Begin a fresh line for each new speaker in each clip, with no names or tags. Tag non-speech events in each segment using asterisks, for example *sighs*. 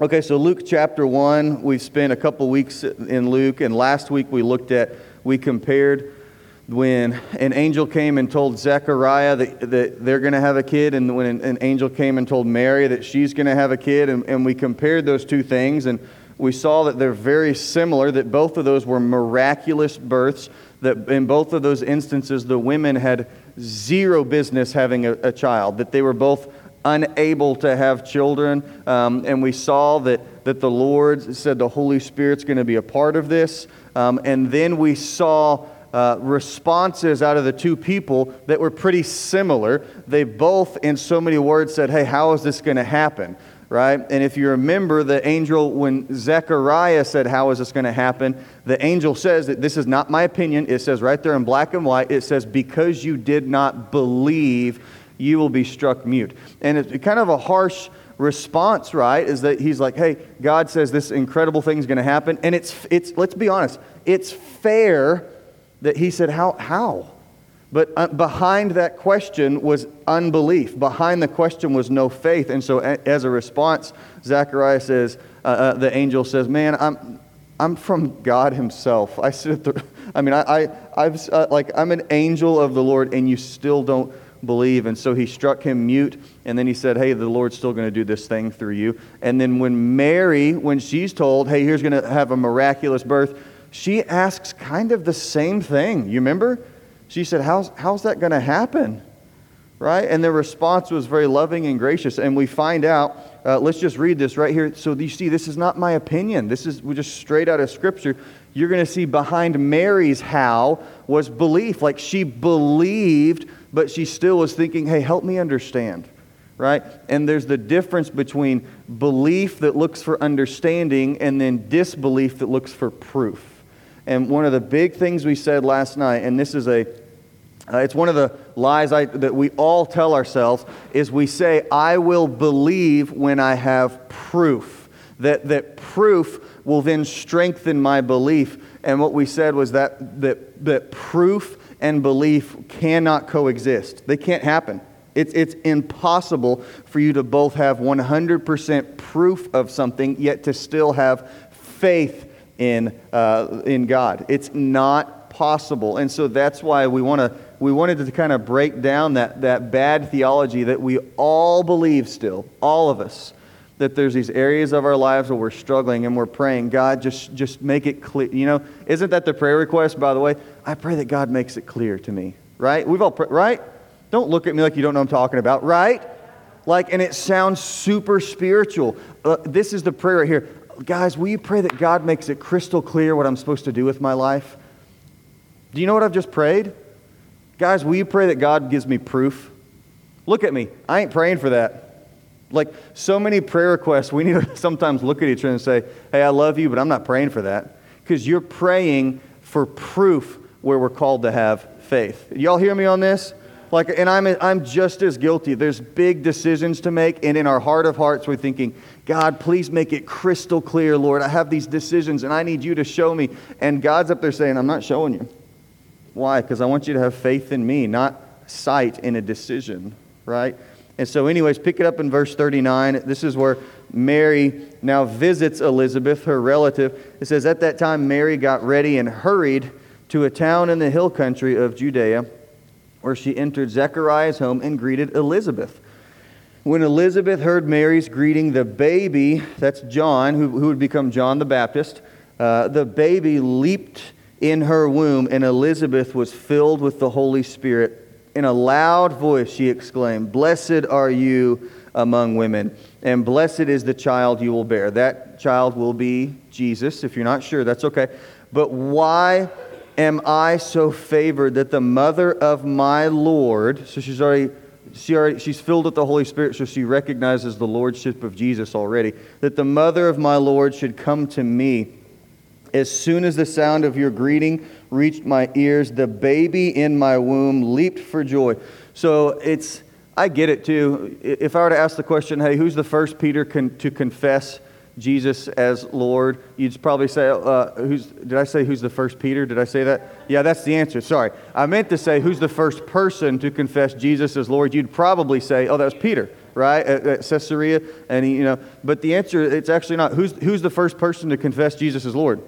Okay, so Luke chapter 1, we've spent a couple weeks in Luke, and last week we looked at, we compared when an angel came and told Zechariah that, that they're going to have a kid, and when an, an, angel came and told Mary that she's going to have a kid, and, and we compared those two things, and we saw that they're very similar, that both of those were miraculous births, that in both of those instances the women had zero business having a, a child, that they were both unable to have children. Um, and we saw that, that the Lord said the Holy Spirit's going to be a part of this. Um, and then we saw uh, responses out of the two people that were pretty similar. They both, in so many words, said, Hey, how is this going to happen? Right? And if you remember, the angel, when Zechariah said, How is this going to happen? The angel says that this is not my opinion. It says right there in black and white, it says, Because you did not believe you will be struck mute. And it's kind of a harsh response, right? Is that he's like, hey, God says this incredible thing's going to happen. And it's, it's, let's be honest, it's fair that he said, how? How? But uh, behind that question was unbelief. Behind the question was no faith. And so, as a response, Zechariah says, uh, uh, the angel says, Man, I'm, I'm from God Himself. I sit at the, I mean, I, I, I've, uh, like, I'm an angel of the Lord, and you still don't believe. And so he struck him mute, and then he said, Hey, the Lord's still going to do this thing through you. And then when Mary, when she's told, Hey, here's going to have a miraculous birth, she asks kind of the same thing. You remember? She said, How's, how's that going to happen? Right? And the response was very loving and gracious. And we find out, uh, let's just read this right here. So you see, this is not my opinion. This is just straight out of Scripture. You're going to see behind Mary's how was belief. Like she believed but she still was thinking, hey, help me understand, right? And there's the difference between belief that looks for understanding and then disbelief that looks for proof. And one of the big things we said last night, and this is a uh, it's one of the lies I, that we all tell ourselves is we say, I will believe when I have proof. That, that proof will then strengthen my belief. And what we said was that, that, that proof and belief cannot coexist. They can't happen. It's, it's impossible for you to both have 100% proof of something, yet to still have faith in, uh, in God. It's not possible. And so that's why we, wanna, we wanted to kind of break down that, that bad theology that we all believe still, all of us that there's these areas of our lives where we're struggling and we're praying, God, just, just make it clear. You know, isn't that the prayer request, by the way? I pray that God makes it clear to me, right? We've all, right? Don't look at me like you don't know I'm talking about, right? Like, and it sounds super spiritual. Uh, this is the prayer right here. Guys, will you pray that God makes it crystal clear what I'm supposed to do with my life? Do you know what I've just prayed? Guys, will you pray that God gives me proof? Look at me. I ain't praying for that. Like so many prayer requests, we need to *laughs* sometimes look at each other and say, Hey, I love you, but I'm not praying for that. Because you're praying for proof where we're called to have faith. Y'all hear me on this? Like, and I'm, I'm just as guilty. There's big decisions to make, and in our heart of hearts, we're thinking, God, please make it crystal clear, Lord. I have these decisions, and I need you to show me. And God's up there saying, I'm not showing you. Why? Because I want you to have faith in me, not sight in a decision, right? And so, anyways, pick it up in verse 39. This is where Mary now visits Elizabeth, her relative. It says, At that time, Mary got ready and hurried to a town in the hill country of Judea, where she entered Zechariah's home and greeted Elizabeth. When Elizabeth heard Mary's greeting, the baby, that's John, who, who would become John the Baptist, uh, the baby leaped in her womb, and Elizabeth was filled with the Holy Spirit in a loud voice, she exclaimed, Blessed are you among women, and blessed is the child you will bear. That child will be Jesus. If you're not sure, that's okay. But why am I so favored that the mother of my Lord, so she's already she already, she's filled with the Holy Spirit, so she recognizes the lordship of Jesus already. That the mother of my Lord should come to me. As soon as the sound of your greeting reached my ears, the baby in my womb leaped for joy. So it's, I get it too. If I were to ask the question, hey, who's the first Peter con- to confess Jesus as Lord, you'd probably say, uh, who's, did I say who's the first Peter? Did I say that? Yeah, that's the answer. Sorry. I meant to say who's the first person to confess Jesus as Lord. You'd probably say, oh, that was Peter. right, at, at Caesarea. And he, you know, but the answer, it's actually not. Who's, who's the first person to confess Jesus as Lord?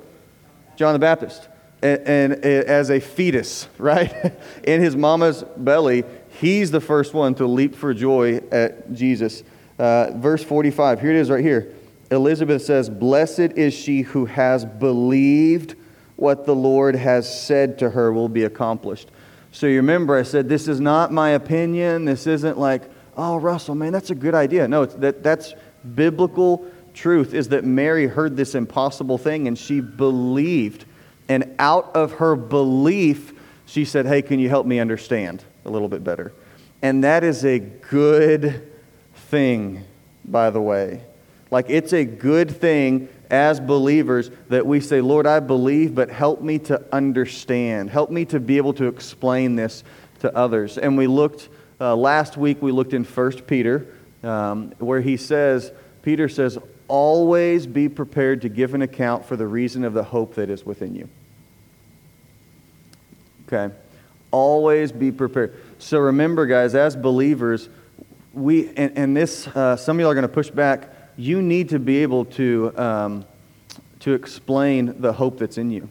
John the Baptist. And, and as a fetus, *laughs* right, in his mama's belly, he's the first one to leap for joy at Jesus. Uh, verse 45, here it is right here. Elizabeth says, Blessed is she who has believed what the Lord has said to her will be accomplished. So you remember, I said, This is not my opinion. This isn't like, oh, Russell, man, that's a good idea. No, that, that's biblical truth is that Mary heard this impossible thing and she believed. And out of her belief, she said, Hey, can you help me understand a little bit better? And that is a good thing, by the way. Like, it's a good thing as believers that we say, Lord, I believe, but help me to understand. Help me to be able to explain this to others. And we looked, uh, last week, we looked in 1 Peter, um, where he says, Peter says, always be prepared to give an account for the reason of the hope that is within you. Okay? Always be prepared. So remember, guys, as believers, we, and, and this, uh, some of y'all are going to push back you need to be able to, um, to explain the hope that's in you.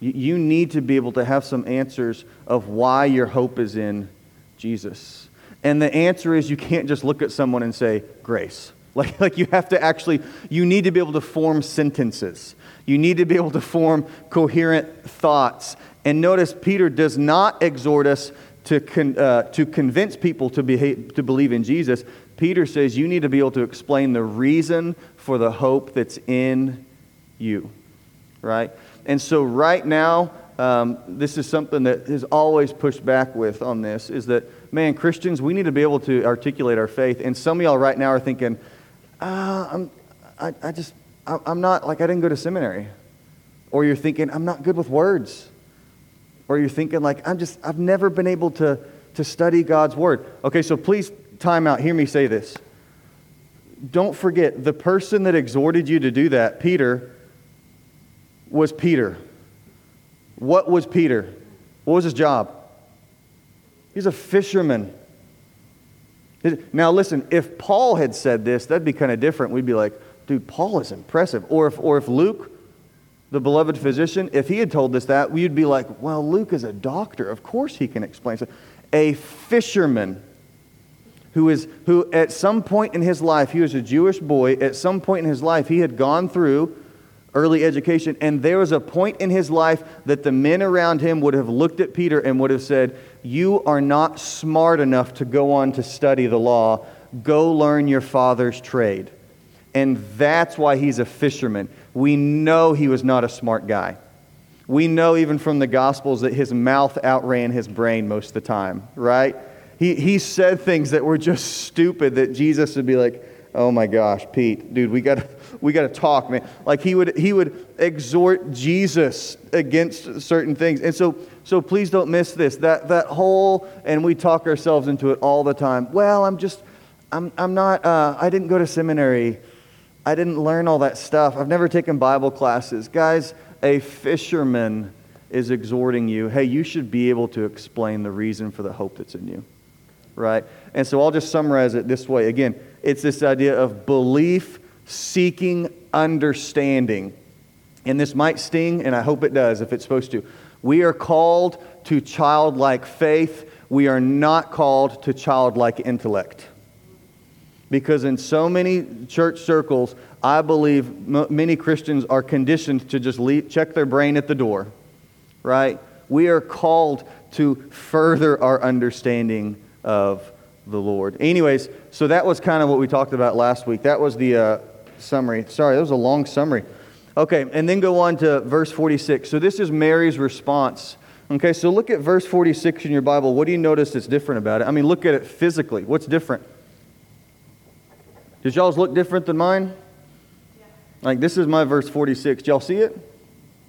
you. You need to be able to have some answers of why your hope is in Jesus. And the answer is you can't just look at someone and say, grace. *laughs* Like, like you have to actually, you need to be able to form sentences. You need to be able to form coherent thoughts. And notice Peter does not exhort us to, con, uh, to convince people to, behave, to believe in Jesus. Peter says you need to be able to explain the reason for the hope that's in you, right? And so, right now, um, this is something that is always pushed back with on this is that, man, Christians, we need to be able to articulate our faith. And some of y'all right now are thinking, uh, I'm, I, I just, I, I'm not, like, I didn't go to seminary. Or you're thinking, I'm not good with words. Or you're thinking, like, I'm just, I've never been able to, to study God's word. Okay, so please time out. Hear me say this. Don't forget, the person that exhorted you to do that, Peter, was Peter. What was Peter? What was his job? He's a fisherman. Now, listen, if Paul had said this, that'd be kind of different. We'd be like, dude, Paul is impressive. Or if, or if Luke, the beloved physician, if he had told us that, we'd be like, well, Luke is a doctor. Of course he can explain. So, a fisherman who, is, who at some point in his life, he was a Jewish boy, at some point in his life, he had gone through early education, and there was a point in his life that the men around him would have looked at Peter and would have said, You are not smart enough to go on to study the law. Go learn your father's trade. And that's why he's a fisherman. We know he was not a smart guy. We know even from the Gospels that his mouth outran his brain most of the time, right? He, he said things that were just stupid that Jesus would be like, oh my gosh, Pete, dude, we got we got to talk, man. Like he would he would exhort Jesus against certain things. And so so please don't miss this. That that whole and we talk ourselves into it all the time. Well, I'm just I'm I'm not uh, I didn't go to seminary. I didn't learn all that stuff. I've never taken Bible classes. Guys, a fisherman is exhorting you, hey, you should be able to explain the reason for the hope that's in you right? And so I'll just summarize it this way. Again, it's this idea of belief seeking understanding. And this might sting, and I hope it does if it's supposed to. We are called to childlike faith. We are not called to childlike intellect. Because in so many church circles, I believe m- many Christians are conditioned to just leave, check their brain at the door, right? We are called to further our understanding of the Lord. Anyways, so that was kind of what we talked about last week. That was the uh, summary. Sorry, that was a long summary. Okay, and then go on to verse 46. So this is Mary's response. Okay, so look at verse 46 in your Bible. What do you notice that's different about it? I mean, look at it physically. What's different? Does y'all's look different than mine? Like, this is my verse 46. Do y'all see it?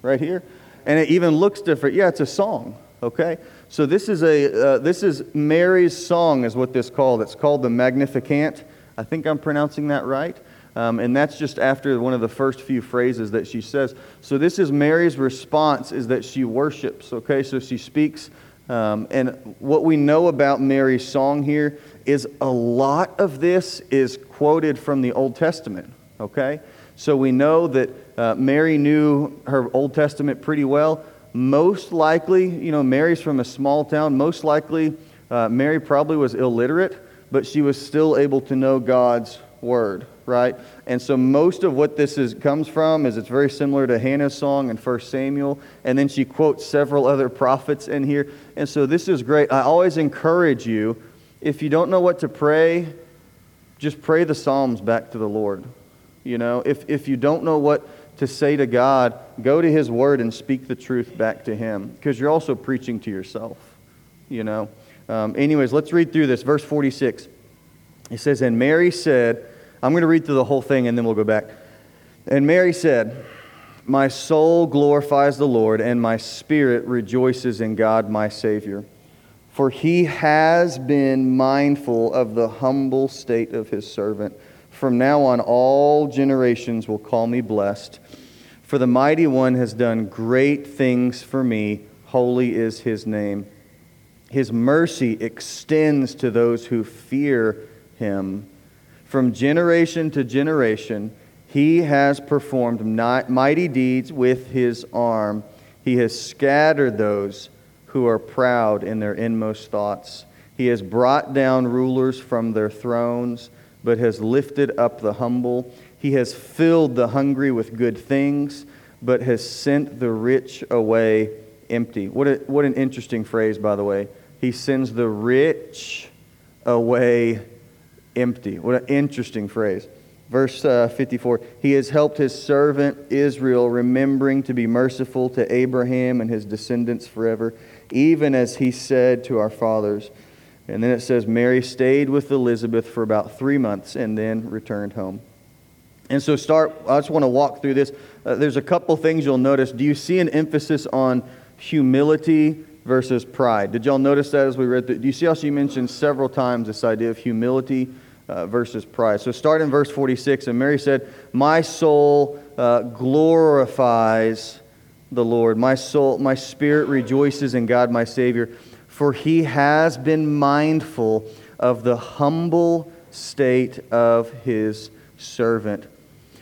Right here? And it even looks different. Yeah, it's a song. Okay? So this is a uh, this is Mary's song, is what this called. It's called the Magnificat. I think I'm pronouncing that right. Um, and that's just after one of the first few phrases that she says. So this is Mary's response: is that she worships. Okay, so she speaks. Um, and what we know about Mary's song here is a lot of this is quoted from the Old Testament, okay? So we know that uh, Mary knew her Old Testament pretty well. Most likely, you know, Mary's from a small town. Most likely, uh, Mary probably was illiterate, but she was still able to know God's word, right? And so most of what this is, comes from is it's very similar to Hannah's song in 1 Samuel. And then she quotes several other prophets in here. And so this is great. I always encourage you, if you don't know what to pray, just pray the Psalms back to the Lord. You know, if, if you don't know what to say to God, go to His Word and speak the truth back to Him because you're also preaching to yourself. You know. Um, anyways, let's read through this. Verse 46. It says, And Mary said, I'm going to read through the whole thing and then we'll go back. And Mary said, My soul glorifies the Lord, and my spirit rejoices in God my Savior. For he has been mindful of the humble state of his servant. From now on, all generations will call me blessed. For the mighty one has done great things for me. Holy is his name. His mercy extends to those who fear him. From generation to generation, he has performed mighty deeds with his arm. He has scattered those who are proud in their inmost thoughts. He has brought down rulers from their thrones but has lifted up the humble. He has filled the hungry with good things, but has sent the rich away empty. What, a, what an interesting phrase, by the way. He sends the rich away empty. What an interesting phrase. Verse uh, 54 He has helped his servant Israel, remembering to be merciful to Abraham and his descendants forever, even as he said to our fathers. And then it says Mary stayed with Elizabeth for about three months and then returned home. And so, start, I just want to walk through this. Uh, there's a couple things you'll notice. Do you see an emphasis on humility versus pride? Did y'all notice that as we read through? Do you see how she mentioned several times this idea of humility uh, versus pride? So, start in verse 46. And Mary said, My soul uh, glorifies the Lord. My soul, my spirit rejoices in God, my Savior for he has been mindful of the humble state of his servant.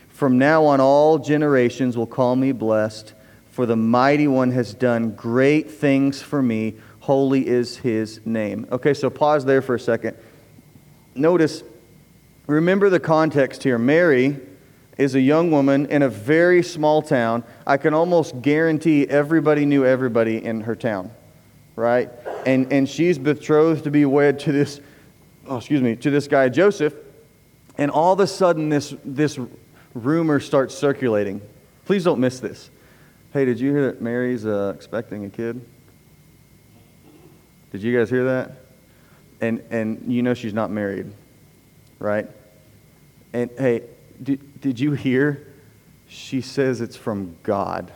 From now on, all generations will call me blessed, for the mighty one has done great things for me. Holy is his name. Okay, so pause there for a second. Notice, remember the context here. Mary is a young woman in a very small town. I can almost guarantee everybody knew everybody in her town, right? and, and she's betrothed to be wed to this, oh, excuse me, to this guy Joseph. And all of a sudden, this, this rumor starts circulating. Please don't miss this. Hey, did you hear that Mary's uh, expecting a kid? Did you guys hear that? And, and you know she's not married, right? And hey, did, did you hear? She says it's from God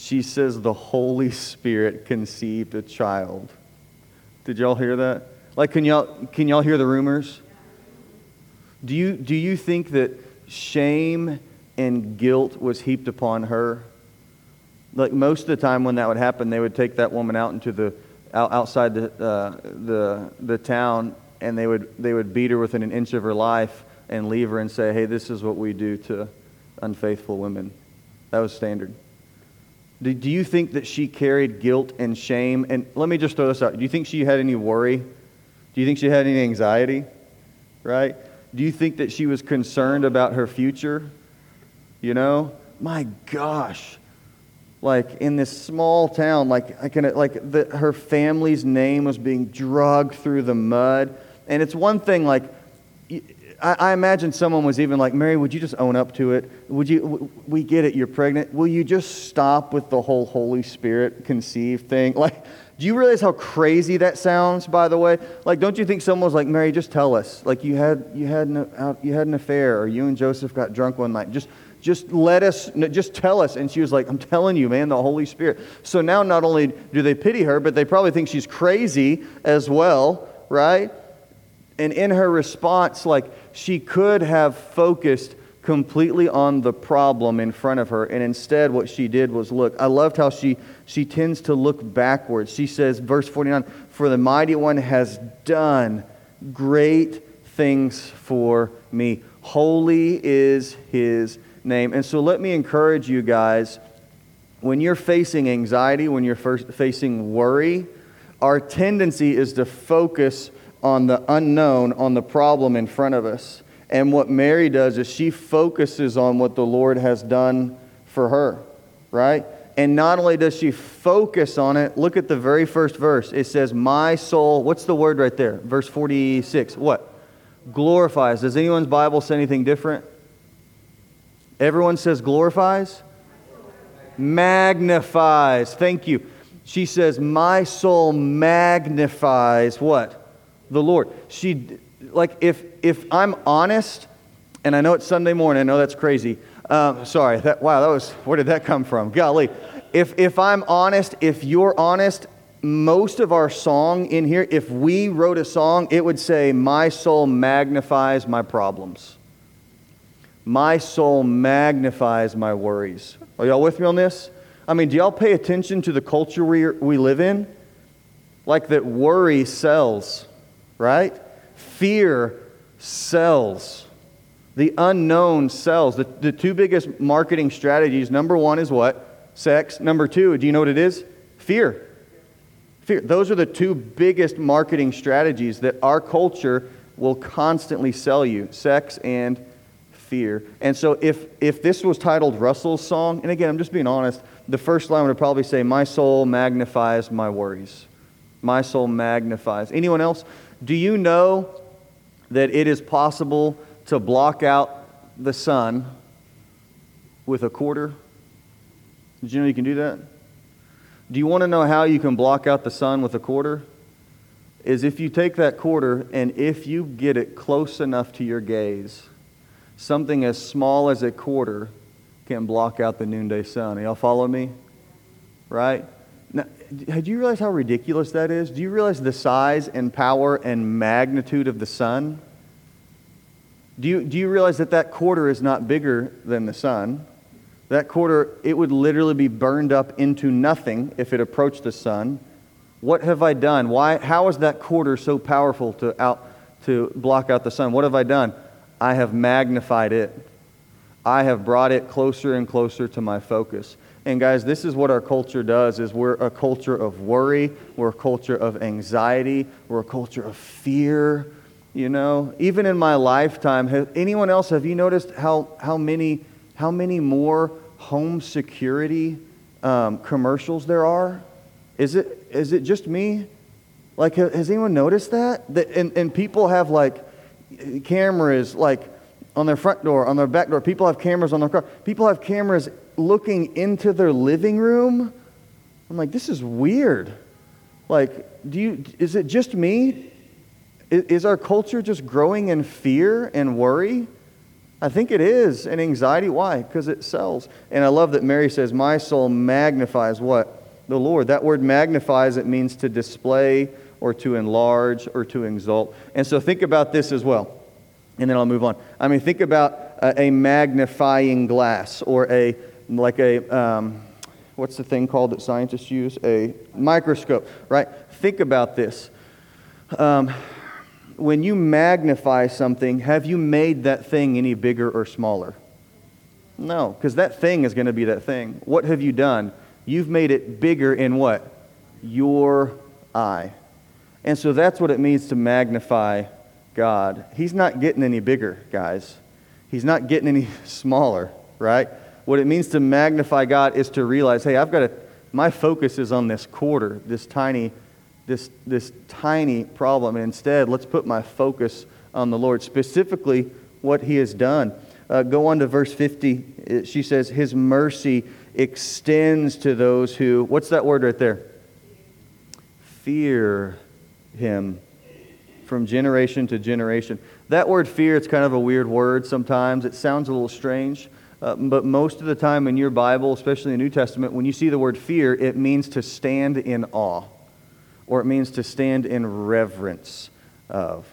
she says the Holy Spirit conceived a child. Did y'all hear that? Like, can y'all, can y'all hear the rumors? Do you, do you think that shame and guilt was heaped upon her? Like, most of the time when that would happen, they would take that woman out into the, out, outside the, uh, the, the town and they would, they would beat her within an inch of her life and leave her and say, hey, this is what we do to unfaithful women. That was standard. Do, do you think that she carried guilt and shame? And let me just throw this out. Do you think she had any worry? Do you think she had any anxiety? Right? Do you think that she was concerned about her future? You know? My gosh. Like in this small town, like I can like the, her family's name was being dragged through the mud. And it's one thing like I, I, imagine someone was even like, Mary, would you just own up to it? Would you, we get it, you're pregnant. Will you just stop with the whole Holy Spirit conceived thing? *laughs* Like, do you realize how crazy that sounds, by the way? Like, don't you think someone was like, Mary, just tell us. Like, you had, you had, an, you had an affair, or you and Joseph got drunk one night. Just, just let us, just tell us. And she was like, I'm telling you, man, the Holy Spirit. So now not only do they pity her, but they probably think she's crazy as well, right? And in her response, like, she could have focused completely on the problem in front of her. And instead, what she did was look. I loved how she, she tends to look backwards. She says, verse 49 For the mighty one has done great things for me. Holy is his name. And so let me encourage you guys when you're facing anxiety, when you're facing worry, our tendency is to focus on the unknown, on the problem in front of us. And what Mary does is she focuses on what the Lord has done for her, right? And not only does she focus on it, look at the very first verse. It says, My soul, what's the word right there? Verse 46. What? Glorifies. Does anyone's Bible say anything different? Everyone says glorifies? Magnifies. Thank you. She says, My soul magnifies what? The Lord. She, like, if, if I'm honest, and I know it's Sunday morning, I know that's crazy. Um, sorry, that, wow, that was, where did that come from? Golly. If, if I'm honest, if you're honest, most of our song in here, if we wrote a song, it would say, My soul magnifies my problems. My soul magnifies my worries. Are y'all with me on this? I mean, do y'all pay attention to the culture we, we live in? Like that worry sells, right? Fear sells. The unknown sells. The, the two biggest marketing strategies number one is what? Sex. Number two, do you know what it is? Fear. Fear. Those are the two biggest marketing strategies that our culture will constantly sell you sex and fear. And so if, if this was titled Russell's song, and again, I'm just being honest, the first line would probably say, My soul magnifies my worries. My soul magnifies. Anyone else? Do you know that it is possible to block out the sun with a quarter? Did you know you can do that? Do you want to know how you can block out the sun with a quarter? Is if you take that quarter and if you get it close enough to your gaze, something as small as a quarter can block out the noonday sun. Y'all follow me? Right? Now, do you realize how ridiculous that is? Do you realize the size and power and magnitude of the sun? Do you, do you realize that that quarter is not bigger than the sun? That quarter, it would literally be burned up into nothing if it approached the sun. What have I done? Why, how is that quarter so powerful to, out, to block out the sun? What have I done? I have magnified it. I have brought it closer and closer to my focus. And guys, this is what our culture does is we're a culture of worry, we're a culture of anxiety, we're a culture of fear, you know. Even in my lifetime, anyone else have you noticed how how many how many more home security um, commercials there are? Is it is it just me? Like has anyone noticed that? That and, and people have like cameras like on their front door, on their back door. People have cameras on their car. People have cameras looking into their living room. I'm like, this is weird. Like, do you, is it just me? Is, our culture just growing in fear and worry? I think it is. And anxiety. Why? Because it sells. And I love that Mary says, My soul magnifies what? The Lord. That word magnifies, it means to display or to enlarge or to exalt. And so think about this as well. And then I'll move on. I mean, think about a magnifying glass or a, like a, um, what's the thing called that scientists use? A microscope, right? Think about this. Um, when you magnify something, have you made that thing any bigger or smaller? No, because that thing is going to be that thing. What have you done? You've made it bigger in what? Your eye. And so that's what it means to magnify God. He's not getting any bigger, guys. He's not getting any *laughs* smaller, right? What it means to magnify God is to realize, hey, I've got to, my focus is on this quarter, this tiny, this, this tiny problem. And instead, let's put my focus on the Lord, specifically what he has done. Uh, go on to verse 50. She says, His mercy extends to those who, what's that word right there? Fear him from generation to generation. That word fear, it's kind of a weird word sometimes. It sounds a little strange. Uh, but most of the time in your Bible, especially the New Testament, when you see the word fear, it means to stand in awe or it means to stand in reverence of.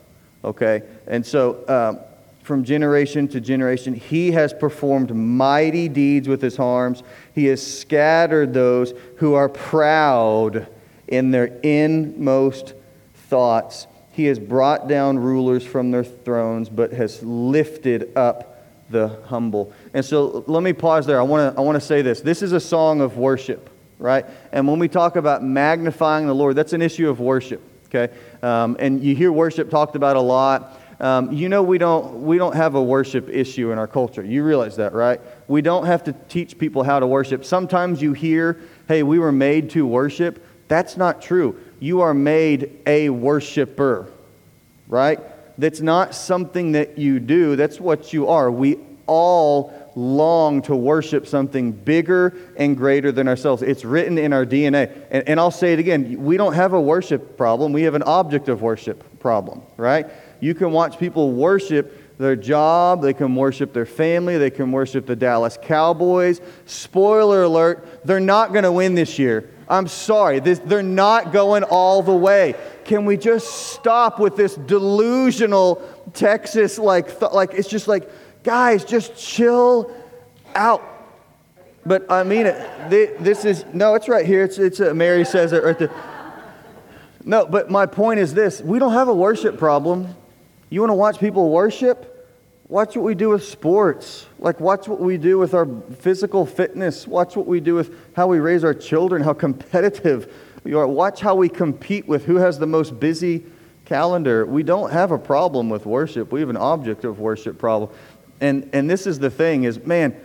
Okay? And so, um, from generation to generation. He has performed mighty deeds with his arms. He has scattered those who are proud in their inmost thoughts. He has brought down rulers from their thrones, but has lifted up the humble. And so let me pause there. I want to I want to say this. This is a song of worship, right? And when we talk about magnifying the Lord, that's an issue of worship, okay? Um, and you hear worship talked about a lot. Um, you know we don't we don't have a worship issue in our culture. You realize that, right? We don't have to teach people how to worship. Sometimes you hear, "Hey, we were made to worship." That's not true. You are made a worshiper, right? That's not something that you do, that's what you are. We all long to worship something bigger and greater than ourselves. It's written in our DNA. And, and, I'll say it again we don't have a worship problem, we have an object of worship problem, right? You can watch people worship their job, they can worship their family, they can worship the Dallas Cowboys. Spoiler alert, they're not going to win this year. I'm sorry, this, they're not going all the way. Can we just stop with this delusional Texas like th- like it's just like guys just chill out. But I mean it. This is no, it's right here. It's it's uh, Mary says it right there. No, but my point is this: we don't have a worship problem. You want to watch people worship? Watch what we do with sports. Like, watch what we do with our physical fitness. Watch what we do with how we raise our children, how competitive we are. Watch how we compete with who has the most busy calendar. We don't have a problem with worship. We have an object of worship problem. And, and this is the thing is, man,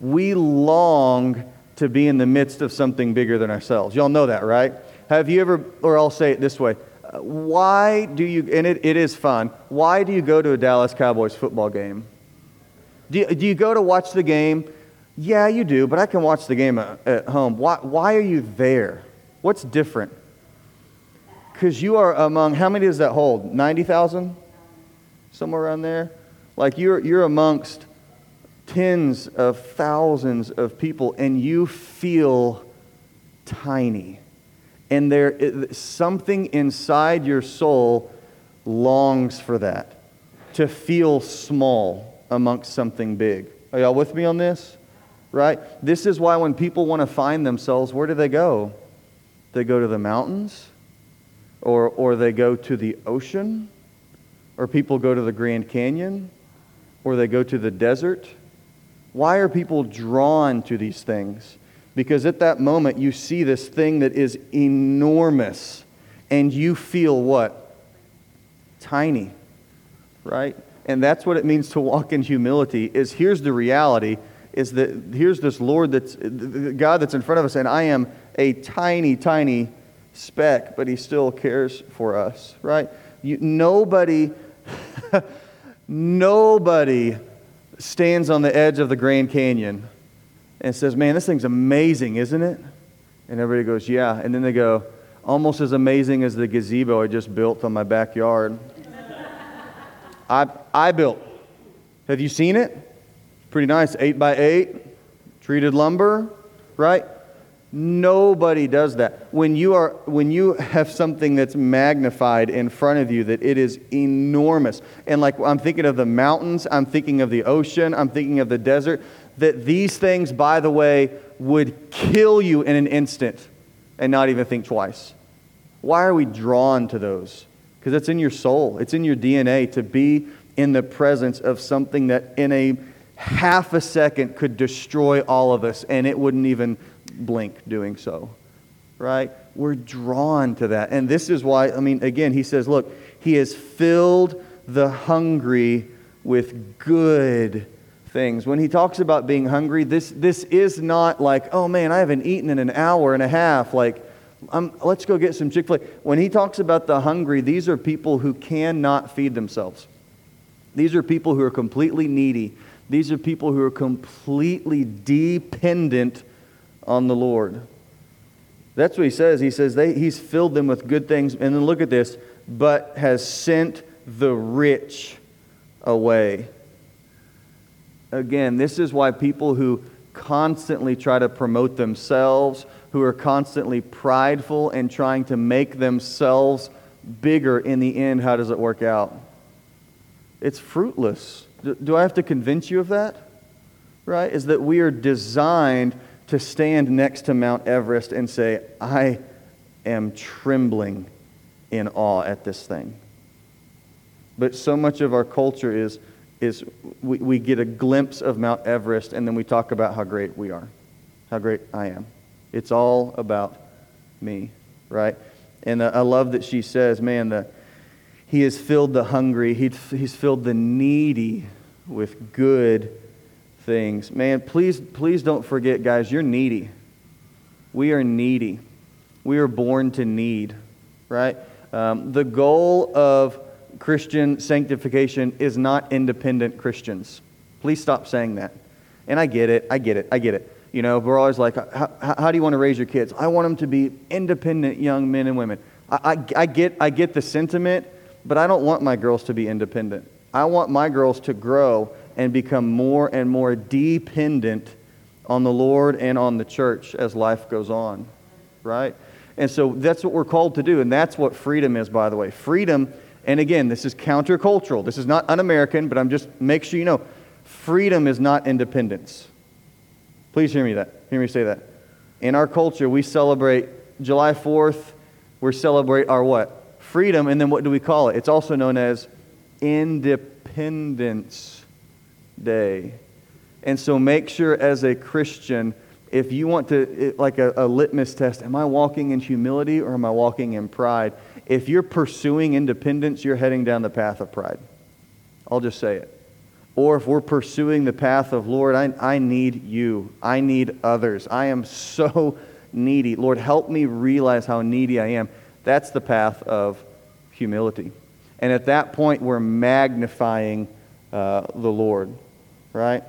we long to be in the midst of something bigger than ourselves. Y'all know that, right? Have you ever, or I'll say it this way uh, why do you, and it, it is fun, why do you go to a Dallas Cowboys football game? Do you, do you go to watch the game? Yeah, you do, but I can watch the game at, at home. Why, why are you there? What's different? Because you are among, how many does that hold? 90,000? Somewhere around there? Like you're, you're amongst tens of thousands of people and you feel tiny. And there something inside your soul longs for that to feel small amongst something big. Are y'all with me on this? Right? This is why when people want to find themselves where do they go? They go to the mountains or, or they go to the ocean or people go to the grand canyon or they go to the desert why are people drawn to these things because at that moment, you see this thing that is enormous, and you feel what? Tiny, right? And that's what it means to walk in humility is here's the reality is that here's this Lord that's God that's in front of us, and I am a tiny, tiny speck, but he still cares for us, right? You, nobody, *laughs* nobody stands on the edge of the Grand Canyon and says, Man, this thing's amazing, isn't it? And everybody goes, Yeah. And then they go, Almost as amazing as the gazebo I just built on my backyard. I, I built. Have you seen it? Pretty nice. Eight by eight, treated lumber, right? Nobody does that. When you, are, when you have something that's magnified in front of you, that it is enormous. And like I'm thinking of the mountains, I'm thinking of the ocean, I'm thinking of the desert that these things, by the way, would kill you in an instant and not even think twice. Why are we drawn to those? Because it's in your soul, it's in your DNA to be in the presence of something that in a half a second could destroy all of us and it wouldn't even blink doing so. Right? We're drawn to that. And this is why, I mean, again, he says, look, he has filled the hungry with good things. When he talks about being hungry, this, this is not like, oh man, I haven't eaten in an hour and a half. Like, um, let's go get some Chick fil A. When he talks about the hungry, these are people who cannot feed themselves. These are people who are completely needy. These are people who are completely dependent on the Lord. That's what he says. He says they, he's filled them with good things. And then look at this, but has sent the rich away again, this is why people who constantly try to promote themselves, who are constantly prideful and trying to make themselves bigger in the end, how does it work out? It's fruitless. Do, I have to convince you of that? Right? Is that we are designed to stand next to Mount Everest and say, I am trembling in awe at this thing. But so much of our culture is, is we, we get a glimpse of Mount Everest and then we talk about how great we are, how great I am. It's all about me, right? And I love that she says, man, the, he has filled the hungry, he, he's filled the needy with good things. Man, please, please don't forget, guys, you're needy. We are needy. We are born to need, right? Um, the goal of Christian sanctification is not independent Christians. Please stop saying that. And I get it. I get it. I get it. You know, we're always like, how, how do you want to raise your kids? I want them to be independent young men and women. I, I, I, get, I get the sentiment, but I don't want my girls to be independent. I want my girls to grow and become more and more dependent on the Lord and on the church as life goes on, right? And so that's what we're called to do, and that's what freedom is, by the way. Freedom, and again, this is countercultural. This is not un American, but I'm just make sure you know freedom is not independence. Please hear me that. Hear me say that. In our culture, we celebrate July 4th, we celebrate our what? Freedom, and then what do we call it? It's also known as Independence Day. And so make sure as a Christian if you want to, like a, a, litmus test, am I walking in humility or am I walking in pride? If you're pursuing independence, you're heading down the path of pride. I'll just say it. Or if we're pursuing the path of, Lord, I, I need you, I need others, I am so needy. Lord, help me realize how needy I am. That's the path of humility. And at that point, we're magnifying uh, the Lord, right?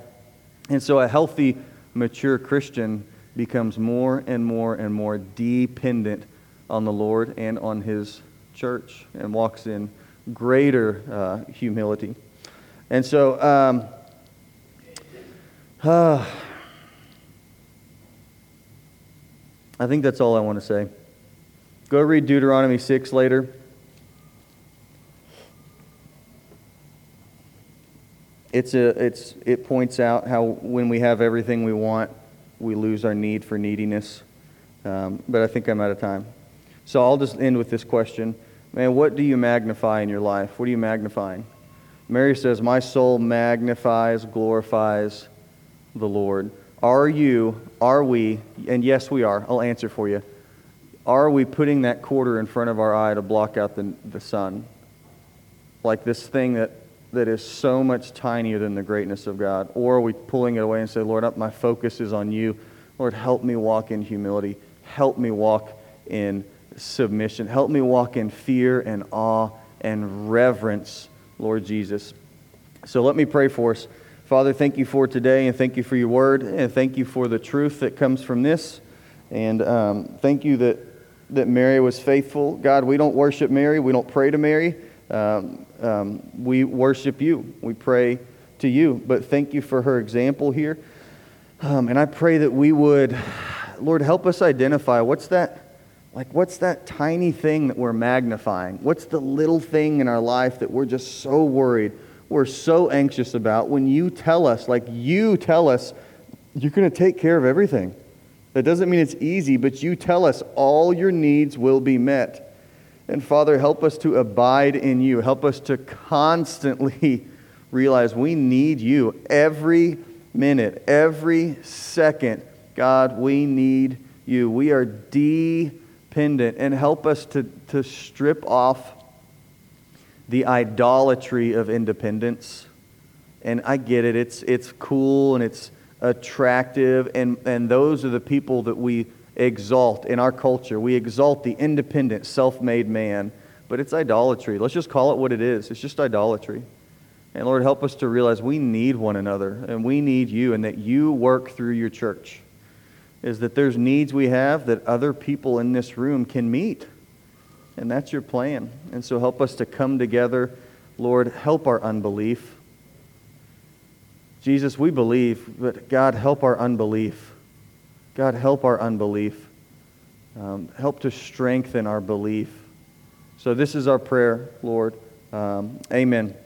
And so a healthy mature Christian becomes more and more and more dependent on the Lord and on his church and walks in greater uh, humility. And so, um, uh, *sighs* I think that's all I want to say. Go read Deuteronomy 6 later. It's a, it's, it points out how when we have everything we want, we lose our need for neediness. Um, but I think I'm out of time. So I'll just end with this question. Man, what do you magnify in your life? What are you magnifying? Mary says, My soul magnifies, glorifies the Lord. Are you, are we, and yes, we are, I'll answer for you. Are we putting that quarter in front of our eye to block out the, the sun? Like this thing that that is so much tinier than the greatness of God? Or are we pulling it away and say, Lord, my focus is on you. Lord, help me walk in humility. Help me walk in submission. Help me walk in fear and awe and reverence, Lord Jesus. So let me pray for us. Father, thank you for today and thank you for your word and thank you for the truth that comes from this. And um, thank you that, that Mary was faithful. God, we don't worship Mary, we don't pray to Mary. Um, um, we worship you. We pray to you. But thank you for her example here. Um, and I pray that we would, Lord, help us identify what's that, like, what's that tiny thing that we're magnifying? What's the little thing in our life that we're just so worried, we're so anxious about when you tell us, like, you tell us, you're going to take care of everything. That doesn't mean it's easy, but you tell us all your needs will be met. And Father, help us to abide in you. Help us to constantly *laughs* realize we need you every minute, every second. God, we need you. We are dependent. And help us to, to strip off the idolatry of independence. And I get it, it's, it's cool and it's attractive, and, and those are the people that we exalt in our culture. We exalt the independent, self made man, but it's idolatry. Let's just call it what it is it's just idolatry. And Lord, help us to realize we need one another and we need you and that you work through your church. Is that there's needs we have that other people in this room can meet. And that's your plan. And so help us to come together. Lord, help our unbelief. Jesus, we believe, but God, help our unbelief. God, help our unbelief. Um, help to strengthen our belief. So, this is our prayer, Lord. Um, amen.